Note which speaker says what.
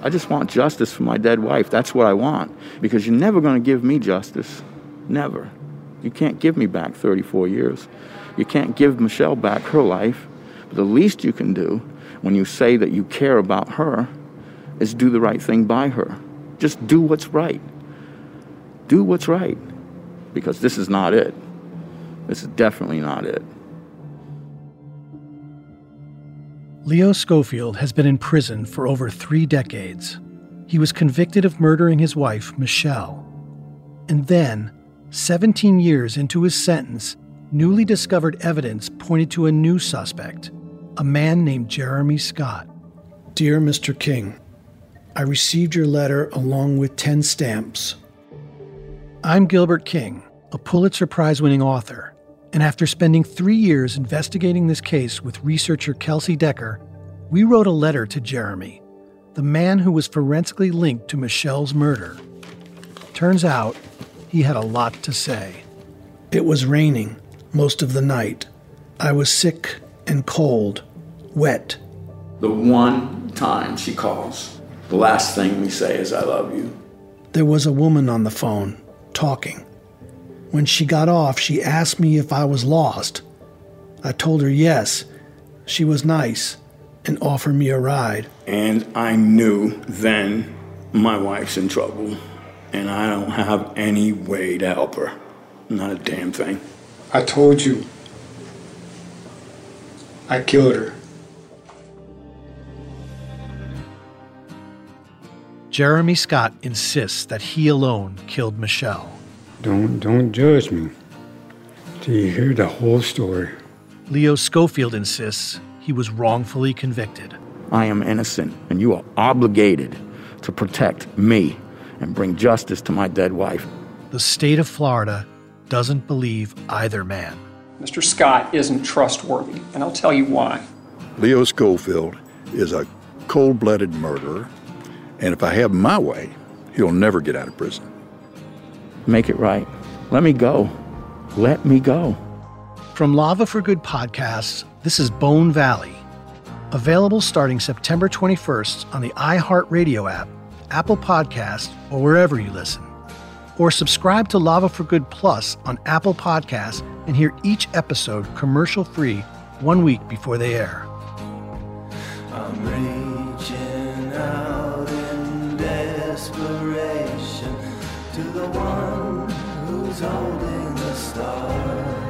Speaker 1: I just want justice for my dead wife. That's what I want. Because you're never going to give me justice. Never. You can't give me back 34 years. You can't give Michelle back her life. But the least you can do when you say that you care about her is do the right thing by her. Just do what's right. Do what's right. Because this is not it. This is definitely not it.
Speaker 2: Leo Schofield has been in prison for over three decades. He was convicted of murdering his wife, Michelle. And then, 17 years into his sentence, newly discovered evidence pointed to a new suspect, a man named Jeremy Scott.
Speaker 3: Dear Mr. King, I received your letter along with 10 stamps.
Speaker 2: I'm Gilbert King, a Pulitzer Prize winning author and after spending three years investigating this case with researcher Kelsey Decker, we wrote a letter to Jeremy, the man who was forensically linked to Michelle's murder. Turns out, he had a lot to say.
Speaker 3: It was raining most of the night. I was sick and cold, wet.
Speaker 1: The one time she calls, the last thing we say is, I love you.
Speaker 3: There was a woman on the phone, talking. When she got off, she asked me if I was lost. I told her yes. She was nice and offered me a ride.
Speaker 1: And I knew then my wife's in trouble, and I don't have any way to help her. Not a damn thing.
Speaker 4: I told you. I killed her.
Speaker 2: Jeremy Scott insists that he alone killed Michelle.
Speaker 4: Don't don't judge me till you hear the whole story.
Speaker 2: Leo Schofield insists he was wrongfully convicted.
Speaker 1: I am innocent, and you are obligated to protect me and bring justice to my dead wife.
Speaker 2: The state of Florida doesn't believe either man.
Speaker 5: Mr. Scott isn't trustworthy, and I'll tell you why.
Speaker 6: Leo Schofield is a cold blooded murderer, and if I have my way, he'll never get out of prison
Speaker 1: make it right. Let me go. Let me go.
Speaker 2: From Lava for Good podcasts, this is Bone Valley. Available starting September 21st on the iHeartRadio app, Apple Podcast, or wherever you listen. Or subscribe to Lava for Good Plus on Apple Podcasts and hear each episode commercial free one week before they air to the one who's holding the stars.